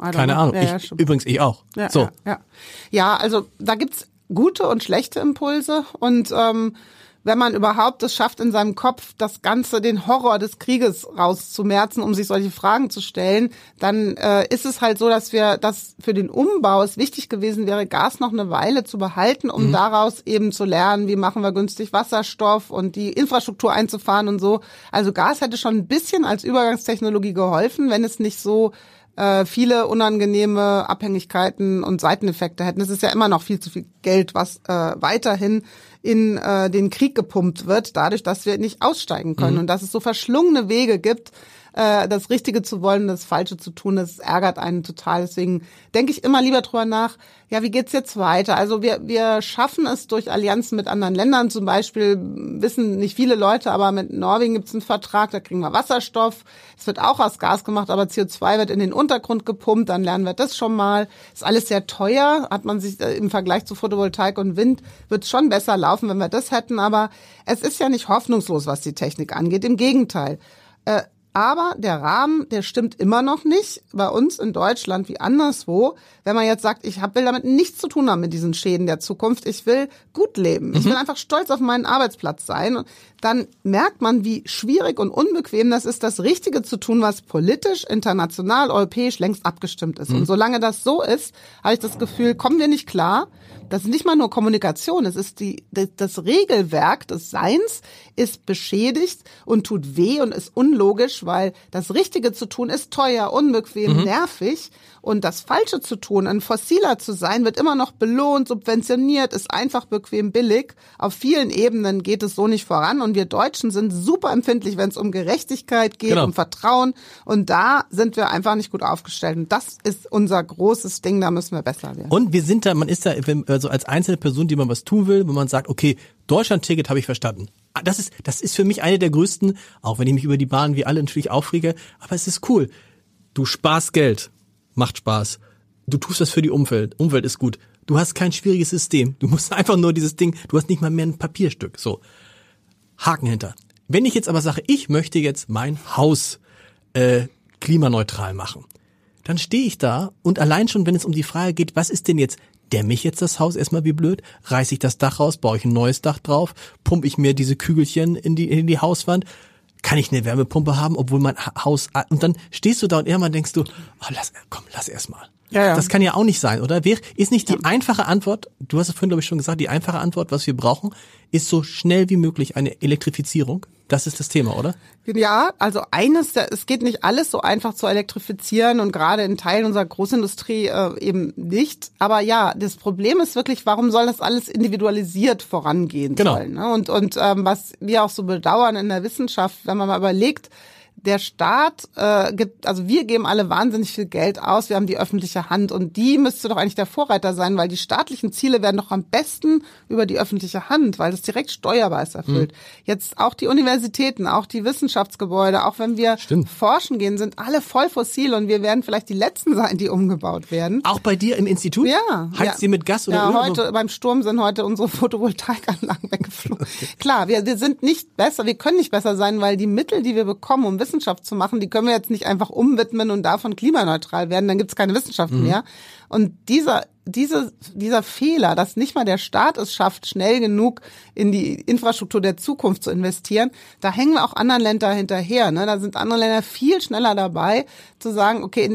keine Ahnung. Ja, ich, übrigens, ich auch. Ja, so. ja, ja, also da gibt's gute und schlechte Impulse und ähm, wenn man überhaupt es schafft, in seinem Kopf das Ganze, den Horror des Krieges rauszumerzen, um sich solche Fragen zu stellen, dann äh, ist es halt so, dass wir, dass für den Umbau es wichtig gewesen wäre, Gas noch eine Weile zu behalten, um mhm. daraus eben zu lernen, wie machen wir günstig Wasserstoff und die Infrastruktur einzufahren und so. Also Gas hätte schon ein bisschen als Übergangstechnologie geholfen, wenn es nicht so äh, viele unangenehme Abhängigkeiten und Seiteneffekte hätten. Es ist ja immer noch viel zu viel Geld, was äh, weiterhin in äh, den Krieg gepumpt wird, dadurch, dass wir nicht aussteigen können mhm. und dass es so verschlungene Wege gibt, äh, das Richtige zu wollen, das Falsche zu tun, das ärgert einen total. Deswegen denke ich immer lieber drüber nach, ja, wie geht's jetzt weiter? Also wir, wir schaffen es durch Allianzen mit anderen Ländern, zum Beispiel wissen nicht viele Leute, aber mit Norwegen gibt's einen Vertrag, da kriegen wir Wasserstoff. Es wird auch aus Gas gemacht, aber CO2 wird in den Untergrund gepumpt, dann lernen wir das schon mal. Ist alles sehr teuer, hat man sich äh, im Vergleich zu Photovoltaik und Wind, wird schon besser laufen, wenn wir das hätten, aber es ist ja nicht hoffnungslos, was die Technik angeht. Im Gegenteil. Äh, aber der Rahmen, der stimmt immer noch nicht bei uns in Deutschland wie anderswo. Wenn man jetzt sagt, ich will damit nichts zu tun haben mit diesen Schäden der Zukunft, ich will gut leben, mhm. ich will einfach stolz auf meinen Arbeitsplatz sein, dann merkt man, wie schwierig und unbequem das ist, das Richtige zu tun, was politisch, international, europäisch längst abgestimmt ist. Mhm. Und solange das so ist, habe ich das Gefühl, kommen wir nicht klar. Das ist nicht mal nur Kommunikation, es ist die, das Regelwerk des Seins ist beschädigt und tut weh und ist unlogisch, weil das Richtige zu tun ist teuer, unbequem, mhm. nervig und das Falsche zu tun, ein Fossiler zu sein, wird immer noch belohnt, subventioniert, ist einfach bequem billig. Auf vielen Ebenen geht es so nicht voran und wir Deutschen sind super empfindlich, wenn es um Gerechtigkeit geht, genau. um Vertrauen und da sind wir einfach nicht gut aufgestellt und das ist unser großes Ding, da müssen wir besser werden. Und wir sind da, man ist da also als einzelne Person, die man was tun will, wo man sagt, okay, Deutschland-Ticket habe ich verstanden. Ah, das ist, das ist für mich eine der größten, auch wenn ich mich über die Bahn wie alle natürlich aufrege, aber es ist cool. Du sparst Geld macht Spaß. Du tust was für die Umwelt. Umwelt ist gut. Du hast kein schwieriges System. Du musst einfach nur dieses Ding, du hast nicht mal mehr ein Papierstück. So. Haken hinter. Wenn ich jetzt aber sage, ich möchte jetzt mein Haus äh, klimaneutral machen, dann stehe ich da und allein schon, wenn es um die Frage geht, was ist denn jetzt, dämme ich jetzt das Haus erstmal wie blöd, reiße ich das Dach raus, baue ich ein neues Dach drauf, pumpe ich mir diese Kügelchen in die, in die Hauswand, kann ich eine Wärmepumpe haben, obwohl mein Haus und dann stehst du da und irgendwann denkst du, oh, lass, komm, lass erst mal. Ja, ja. Das kann ja auch nicht sein, oder? Ist nicht die einfache Antwort, du hast es vorhin, glaube ich, schon gesagt, die einfache Antwort, was wir brauchen, ist so schnell wie möglich eine Elektrifizierung? Das ist das Thema, oder? Ja, also eines, es geht nicht alles so einfach zu elektrifizieren und gerade in Teilen unserer Großindustrie äh, eben nicht. Aber ja, das Problem ist wirklich, warum soll das alles individualisiert vorangehen genau. sollen? Ne? Und, und ähm, was wir auch so bedauern in der Wissenschaft, wenn man mal überlegt, der Staat äh, gibt, also wir geben alle wahnsinnig viel Geld aus, wir haben die öffentliche Hand und die müsste doch eigentlich der Vorreiter sein, weil die staatlichen Ziele werden doch am besten über die öffentliche Hand, weil das direkt steuerbar ist erfüllt. Mhm. Jetzt auch die Universitäten, auch die Wissenschaftsgebäude, auch wenn wir Stimmt. forschen gehen, sind alle voll fossil und wir werden vielleicht die Letzten sein, die umgebaut werden. Auch bei dir im Institut? Ja. Heizt ja. sie mit Gas oder Ja, Öl heute beim Sturm sind heute unsere Photovoltaikanlagen weggeflogen. Klar, wir, wir sind nicht besser, wir können nicht besser sein, weil die Mittel, die wir bekommen, um Wissenschaft zu machen, die können wir jetzt nicht einfach umwidmen und davon klimaneutral werden, dann gibt es keine Wissenschaft mhm. mehr. Und dieser diese, dieser Fehler, dass nicht mal der Staat es schafft, schnell genug in die Infrastruktur der Zukunft zu investieren, da hängen wir auch anderen Länder hinterher. Ne? Da sind andere Länder viel schneller dabei, zu sagen, okay,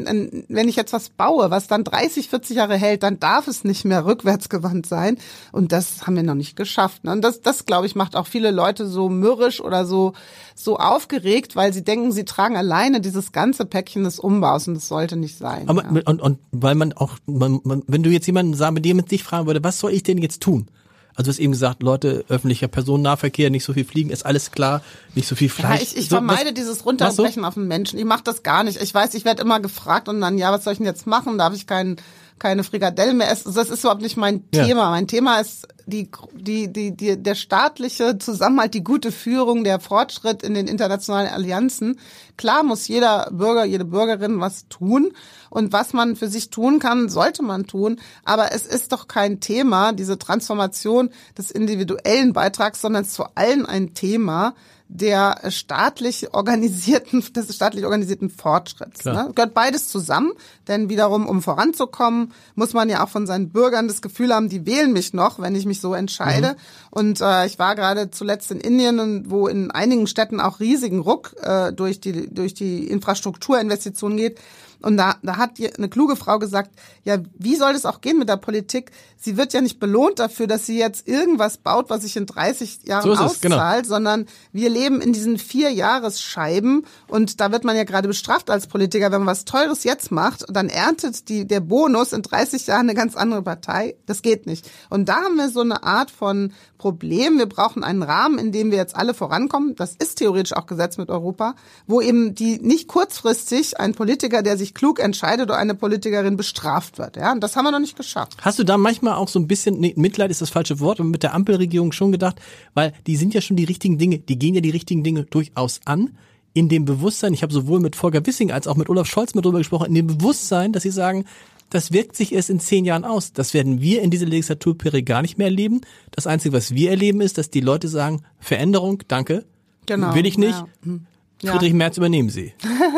wenn ich jetzt was baue, was dann 30, 40 Jahre hält, dann darf es nicht mehr rückwärtsgewandt sein. Und das haben wir noch nicht geschafft. Ne? Und das, das glaube ich, macht auch viele Leute so mürrisch oder so, so aufgeregt, weil sie denken, sie tragen alleine dieses ganze Päckchen des Umbaus und das sollte nicht sein. Aber, ja. und, und weil man auch, man, man, wenn du jetzt jemanden sagen, mit dem man dich fragen würde, was soll ich denn jetzt tun? Also du hast eben gesagt, Leute, öffentlicher Personennahverkehr, nicht so viel fliegen, ist alles klar, nicht so viel Fleisch. Ja, ich, ich so, vermeide was, dieses Runterbrechen auf den Menschen. Ich mache das gar nicht. Ich weiß, ich werde immer gefragt und dann, ja, was soll ich denn jetzt machen? Darf ich keinen keine Frikadellen mehr essen. Das ist überhaupt nicht mein ja. Thema. Mein Thema ist die, die, die, die, der staatliche Zusammenhalt, die gute Führung, der Fortschritt in den internationalen Allianzen. Klar muss jeder Bürger, jede Bürgerin was tun. Und was man für sich tun kann, sollte man tun. Aber es ist doch kein Thema, diese Transformation des individuellen Beitrags, sondern es ist vor allem ein Thema, der staatlich organisierten, des staatlich organisierten Fortschritts. Ne? Gehört beides zusammen, denn wiederum, um voranzukommen, muss man ja auch von seinen Bürgern das Gefühl haben, die wählen mich noch, wenn ich mich so entscheide. Mhm. Und äh, ich war gerade zuletzt in Indien, wo in einigen Städten auch riesigen Ruck äh, durch die durch die Infrastrukturinvestitionen geht. Und da, da hat eine kluge Frau gesagt, ja, wie soll das auch gehen mit der Politik? Sie wird ja nicht belohnt dafür, dass sie jetzt irgendwas baut, was sich in 30 Jahren so auszahlt, genau. sondern wir leben in diesen vier Jahresscheiben und da wird man ja gerade bestraft als Politiker, wenn man was Teures jetzt macht, dann erntet die, der Bonus in 30 Jahren eine ganz andere Partei. Das geht nicht. Und da haben wir so eine Art von Problem. Wir brauchen einen Rahmen, in dem wir jetzt alle vorankommen. Das ist theoretisch auch Gesetz mit Europa, wo eben die nicht kurzfristig ein Politiker, der sich klug entscheidet oder eine Politikerin bestraft wird. Ja, und das haben wir noch nicht geschafft. Hast du da manchmal auch so ein bisschen, nee, Mitleid ist das falsche Wort, aber mit der Ampelregierung schon gedacht, weil die sind ja schon die richtigen Dinge, die gehen ja die richtigen Dinge durchaus an in dem Bewusstsein, ich habe sowohl mit Volker Wissing als auch mit Olaf Scholz mit drüber gesprochen, in dem Bewusstsein, dass sie sagen, das wirkt sich erst in zehn Jahren aus. Das werden wir in dieser Legislaturperiode gar nicht mehr erleben. Das Einzige, was wir erleben, ist, dass die Leute sagen, Veränderung, danke, genau, will ich nicht. Ja. Hm. Friedrich ja. Merz übernehmen Sie.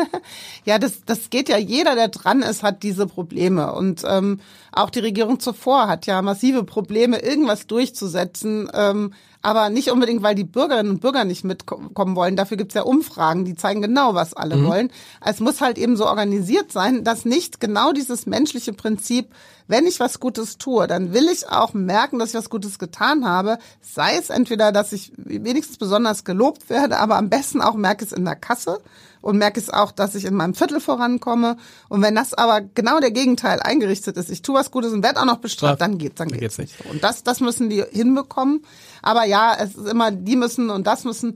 ja, das, das geht ja. Jeder, der dran ist, hat diese Probleme. Und ähm, auch die Regierung zuvor hat ja massive Probleme, irgendwas durchzusetzen. Ähm, aber nicht unbedingt, weil die Bürgerinnen und Bürger nicht mitkommen wollen. Dafür gibt's ja Umfragen, die zeigen genau, was alle mhm. wollen. Es muss halt eben so organisiert sein, dass nicht genau dieses menschliche Prinzip, wenn ich was Gutes tue, dann will ich auch merken, dass ich was Gutes getan habe. Sei es entweder, dass ich wenigstens besonders gelobt werde, aber am besten auch merke es in der Kasse und merke es auch, dass ich in meinem Viertel vorankomme. Und wenn das aber genau der Gegenteil eingerichtet ist, ich tue was Gutes und werde auch noch bestraft, dann geht's, dann, dann geht's, geht's nicht. Und das, das müssen die hinbekommen. Aber ja, es ist immer, die müssen und das müssen.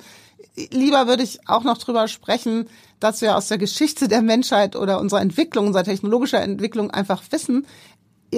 Lieber würde ich auch noch drüber sprechen, dass wir aus der Geschichte der Menschheit oder unserer Entwicklung, unserer technologischer Entwicklung einfach wissen,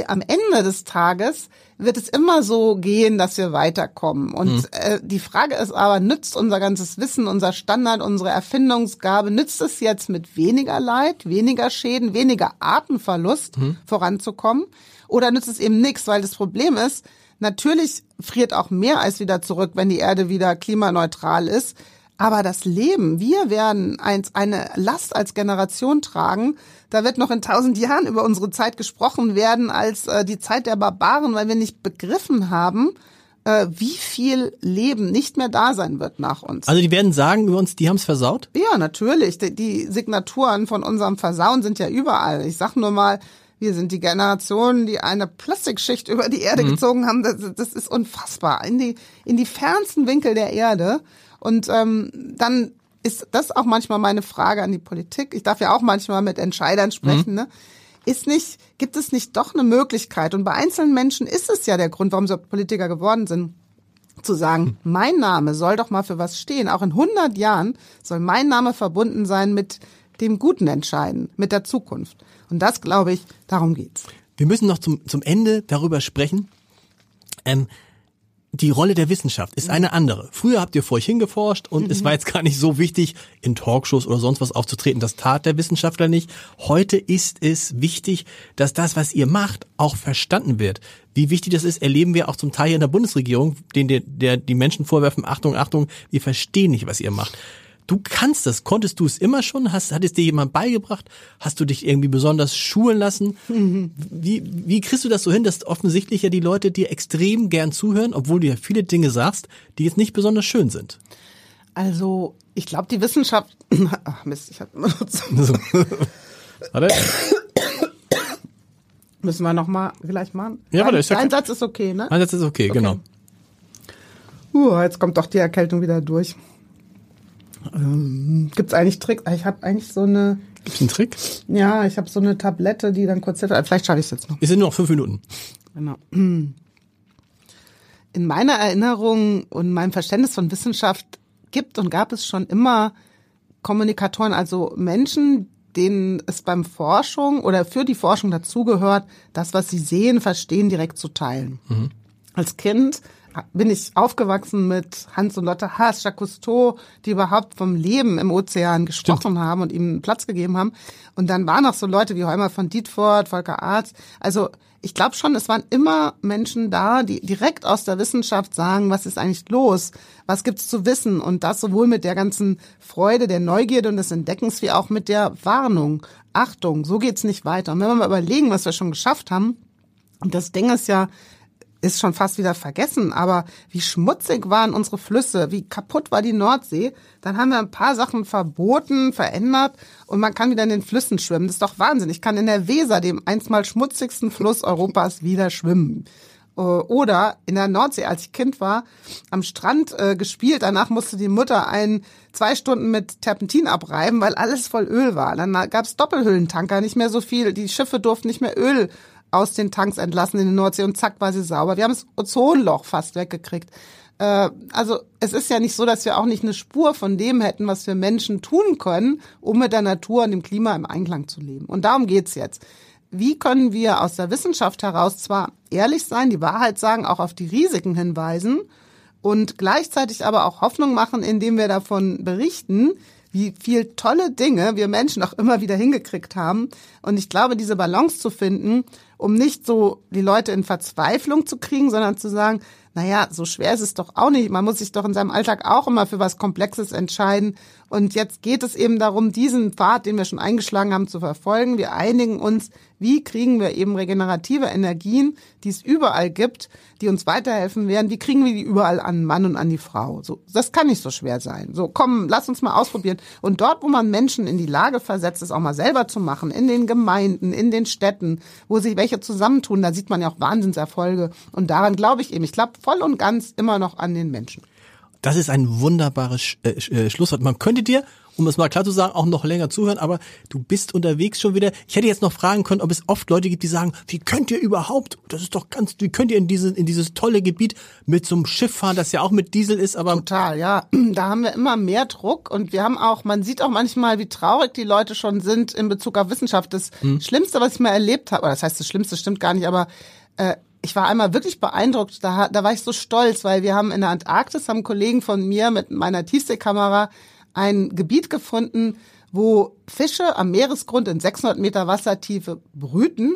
am Ende des Tages wird es immer so gehen, dass wir weiterkommen. Und mhm. äh, die Frage ist aber, nützt unser ganzes Wissen, unser Standard, unsere Erfindungsgabe, nützt es jetzt mit weniger Leid, weniger Schäden, weniger Artenverlust mhm. voranzukommen? Oder nützt es eben nichts? Weil das Problem ist, natürlich friert auch Meereis wieder zurück, wenn die Erde wieder klimaneutral ist. Aber das Leben, wir werden eins, eine Last als Generation tragen. Da wird noch in tausend Jahren über unsere Zeit gesprochen werden als äh, die Zeit der Barbaren, weil wir nicht begriffen haben, äh, wie viel Leben nicht mehr da sein wird nach uns. Also die werden sagen über uns, die haben es versaut? Ja, natürlich. Die, die Signaturen von unserem Versauen sind ja überall. Ich sag nur mal, wir sind die Generation, die eine Plastikschicht über die Erde mhm. gezogen haben. Das, das ist unfassbar. In die, in die fernsten Winkel der Erde. Und ähm, dann ist das auch manchmal meine Frage an die Politik. Ich darf ja auch manchmal mit Entscheidern sprechen. Mhm. Ne? Ist nicht, gibt es nicht doch eine Möglichkeit? Und bei einzelnen Menschen ist es ja der Grund, warum sie Politiker geworden sind zu sagen, mein Name soll doch mal für was stehen. Auch in 100 Jahren soll mein Name verbunden sein mit dem guten Entscheiden, mit der Zukunft. Und das, glaube ich, darum geht's. Wir müssen noch zum, zum Ende darüber sprechen. Ähm, die Rolle der Wissenschaft ist eine andere. Früher habt ihr vor euch hingeforscht und mhm. es war jetzt gar nicht so wichtig, in Talkshows oder sonst was aufzutreten. Das tat der Wissenschaftler nicht. Heute ist es wichtig, dass das, was ihr macht, auch verstanden wird. Wie wichtig das ist, erleben wir auch zum Teil hier in der Bundesregierung, den der, der die Menschen vorwerfen, Achtung, Achtung, wir verstehen nicht, was ihr macht. Du kannst das. Konntest du es immer schon? Hast, hat es dir jemand beigebracht? Hast du dich irgendwie besonders schulen lassen? Mhm. Wie, wie kriegst du das so hin, dass offensichtlich ja die Leute dir extrem gern zuhören, obwohl du ja viele Dinge sagst, die jetzt nicht besonders schön sind? Also, ich glaube, die Wissenschaft. Ach Mist, ich habe immer noch so. Warte. Müssen wir noch mal gleich machen? Ja, warte, ist ja Ein Satz ist okay, ne? Ein Satz ist okay, okay. genau. Uh, jetzt kommt doch die Erkältung wieder durch. Ähm, Gibt es eigentlich Tricks? Ich habe eigentlich so eine. Gibt's einen Trick? Ja, ich habe so eine Tablette, die dann kurz hilft. Vielleicht schaffe ich es jetzt noch. Es sind nur noch fünf Minuten. Genau. In meiner Erinnerung und meinem Verständnis von Wissenschaft gibt und gab es schon immer Kommunikatoren, also Menschen, denen es beim Forschung oder für die Forschung dazugehört, das, was sie sehen, verstehen, direkt zu teilen. Mhm. Als Kind bin ich aufgewachsen mit Hans und Lotte Haas, Jacques Cousteau, die überhaupt vom Leben im Ozean gesprochen Stimmt. haben und ihm Platz gegeben haben. Und dann waren noch so Leute wie Heumer von Dietfurt, Volker Arzt. Also ich glaube schon, es waren immer Menschen da, die direkt aus der Wissenschaft sagen, was ist eigentlich los, was gibt's zu wissen und das sowohl mit der ganzen Freude, der Neugierde und des Entdeckens wie auch mit der Warnung. Achtung, so geht's nicht weiter. Und wenn wir mal überlegen, was wir schon geschafft haben, und das Ding ist ja, ist schon fast wieder vergessen, aber wie schmutzig waren unsere Flüsse, wie kaputt war die Nordsee, dann haben wir ein paar Sachen verboten, verändert und man kann wieder in den Flüssen schwimmen. Das ist doch Wahnsinn. Ich kann in der Weser, dem einstmal schmutzigsten Fluss Europas, wieder schwimmen. Äh, oder in der Nordsee, als ich Kind war, am Strand äh, gespielt. Danach musste die Mutter einen zwei Stunden mit Terpentin abreiben, weil alles voll Öl war. Dann gab's Doppelhüllentanker, nicht mehr so viel. Die Schiffe durften nicht mehr Öl aus den Tanks entlassen in die Nordsee und zack war sie sauber. Wir haben das Ozonloch fast weggekriegt. Äh, also es ist ja nicht so, dass wir auch nicht eine Spur von dem hätten, was wir Menschen tun können, um mit der Natur und dem Klima im Einklang zu leben. Und darum geht's jetzt. Wie können wir aus der Wissenschaft heraus zwar ehrlich sein, die Wahrheit sagen, auch auf die Risiken hinweisen und gleichzeitig aber auch Hoffnung machen, indem wir davon berichten, wie viel tolle Dinge wir Menschen auch immer wieder hingekriegt haben. Und ich glaube, diese Balance zu finden, um nicht so die Leute in Verzweiflung zu kriegen, sondern zu sagen, naja, so schwer ist es doch auch nicht. Man muss sich doch in seinem Alltag auch immer für was Komplexes entscheiden. Und jetzt geht es eben darum, diesen Pfad, den wir schon eingeschlagen haben, zu verfolgen. Wir einigen uns, wie kriegen wir eben regenerative Energien, die es überall gibt, die uns weiterhelfen werden. Wie kriegen wir die überall an Mann und an die Frau? So, das kann nicht so schwer sein. So, komm, lass uns mal ausprobieren. Und dort, wo man Menschen in die Lage versetzt, es auch mal selber zu machen, in den Gemeinden, in den Städten, wo sich welche zusammentun, da sieht man ja auch Wahnsinnserfolge. Und daran glaube ich eben. Ich glaube voll und ganz immer noch an den Menschen. Das ist ein wunderbares äh, äh, Schlusswort. Man könnte dir, um es mal klar zu sagen, auch noch länger zuhören, aber du bist unterwegs schon wieder. Ich hätte jetzt noch fragen können, ob es oft Leute gibt, die sagen, wie könnt ihr überhaupt, das ist doch ganz, wie könnt ihr in dieses, in dieses tolle Gebiet mit so einem Schiff fahren, das ja auch mit Diesel ist, aber. Total, ja. Da haben wir immer mehr Druck und wir haben auch, man sieht auch manchmal, wie traurig die Leute schon sind in Bezug auf Wissenschaft. Das hm. Schlimmste, was ich mal erlebt habe, oder das heißt, das Schlimmste stimmt gar nicht, aber äh, ich war einmal wirklich beeindruckt, da, da war ich so stolz, weil wir haben in der Antarktis, haben Kollegen von mir mit meiner Tiefseekamera ein Gebiet gefunden, wo Fische am Meeresgrund in 600 Meter Wassertiefe brüten,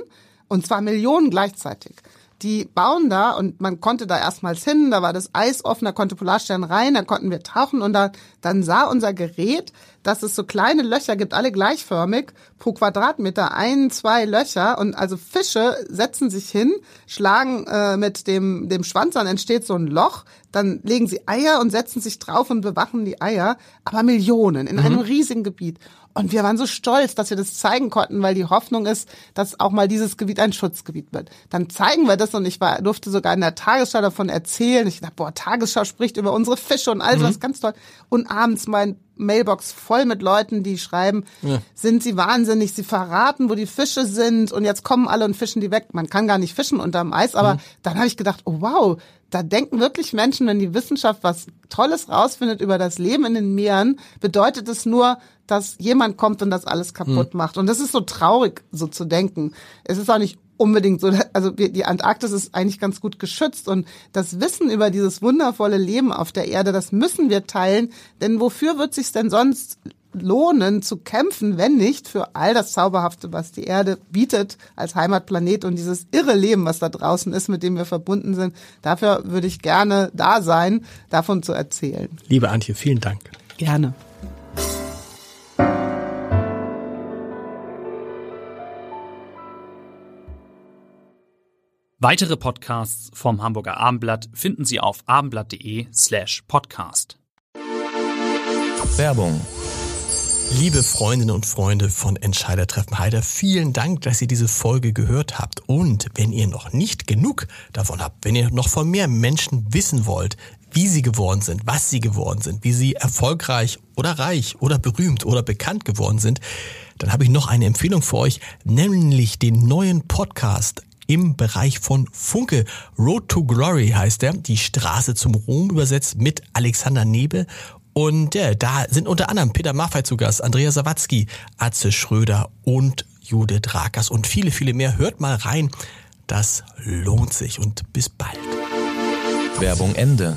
und zwar Millionen gleichzeitig. Die bauen da und man konnte da erstmals hin, da war das Eis offen, da konnte Polarstern rein, da konnten wir tauchen und da, dann sah unser Gerät dass es so kleine Löcher gibt, alle gleichförmig, pro Quadratmeter ein, zwei Löcher und also Fische setzen sich hin, schlagen äh, mit dem, dem Schwanz an, entsteht so ein Loch, dann legen sie Eier und setzen sich drauf und bewachen die Eier, aber Millionen in mhm. einem riesigen Gebiet. Und wir waren so stolz, dass wir das zeigen konnten, weil die Hoffnung ist, dass auch mal dieses Gebiet ein Schutzgebiet wird. Dann zeigen wir das und ich war, durfte sogar in der Tagesschau davon erzählen. Ich dachte, boah, Tagesschau spricht über unsere Fische und all das, mhm. ganz toll. Und abends mein Mailbox voll mit Leuten, die schreiben, ja. sind sie wahnsinnig, sie verraten, wo die Fische sind und jetzt kommen alle und fischen die weg. Man kann gar nicht fischen unterm Eis, aber mhm. dann habe ich gedacht, oh wow, da denken wirklich Menschen, wenn die Wissenschaft was Tolles rausfindet über das Leben in den Meeren, bedeutet es nur, dass jemand kommt und das alles kaputt mhm. macht. Und das ist so traurig, so zu denken. Es ist auch nicht unbedingt so, also die Antarktis ist eigentlich ganz gut geschützt und das Wissen über dieses wundervolle Leben auf der Erde, das müssen wir teilen, denn wofür wird sich denn sonst lohnen zu kämpfen, wenn nicht für all das Zauberhafte, was die Erde bietet als Heimatplanet und dieses irre Leben, was da draußen ist, mit dem wir verbunden sind. Dafür würde ich gerne da sein, davon zu erzählen. Liebe Antje, vielen Dank. Gerne. Weitere Podcasts vom Hamburger Abendblatt finden Sie auf abendblatt.de slash podcast. Werbung Liebe Freundinnen und Freunde von Entscheidertreffen Heider, vielen Dank, dass ihr diese Folge gehört habt. Und wenn ihr noch nicht genug davon habt, wenn ihr noch von mehr Menschen wissen wollt, wie sie geworden sind, was sie geworden sind, wie sie erfolgreich oder reich oder berühmt oder bekannt geworden sind, dann habe ich noch eine Empfehlung für euch, nämlich den neuen Podcast im Bereich von Funke. Road to Glory heißt er, die Straße zum Ruhm übersetzt mit Alexander Nebe. Und ja, da sind unter anderem Peter Maffay zu Gast, Andrea Sawatzki, Atze Schröder und Judith Rakers und viele, viele mehr. Hört mal rein, das lohnt sich und bis bald. Werbung Ende.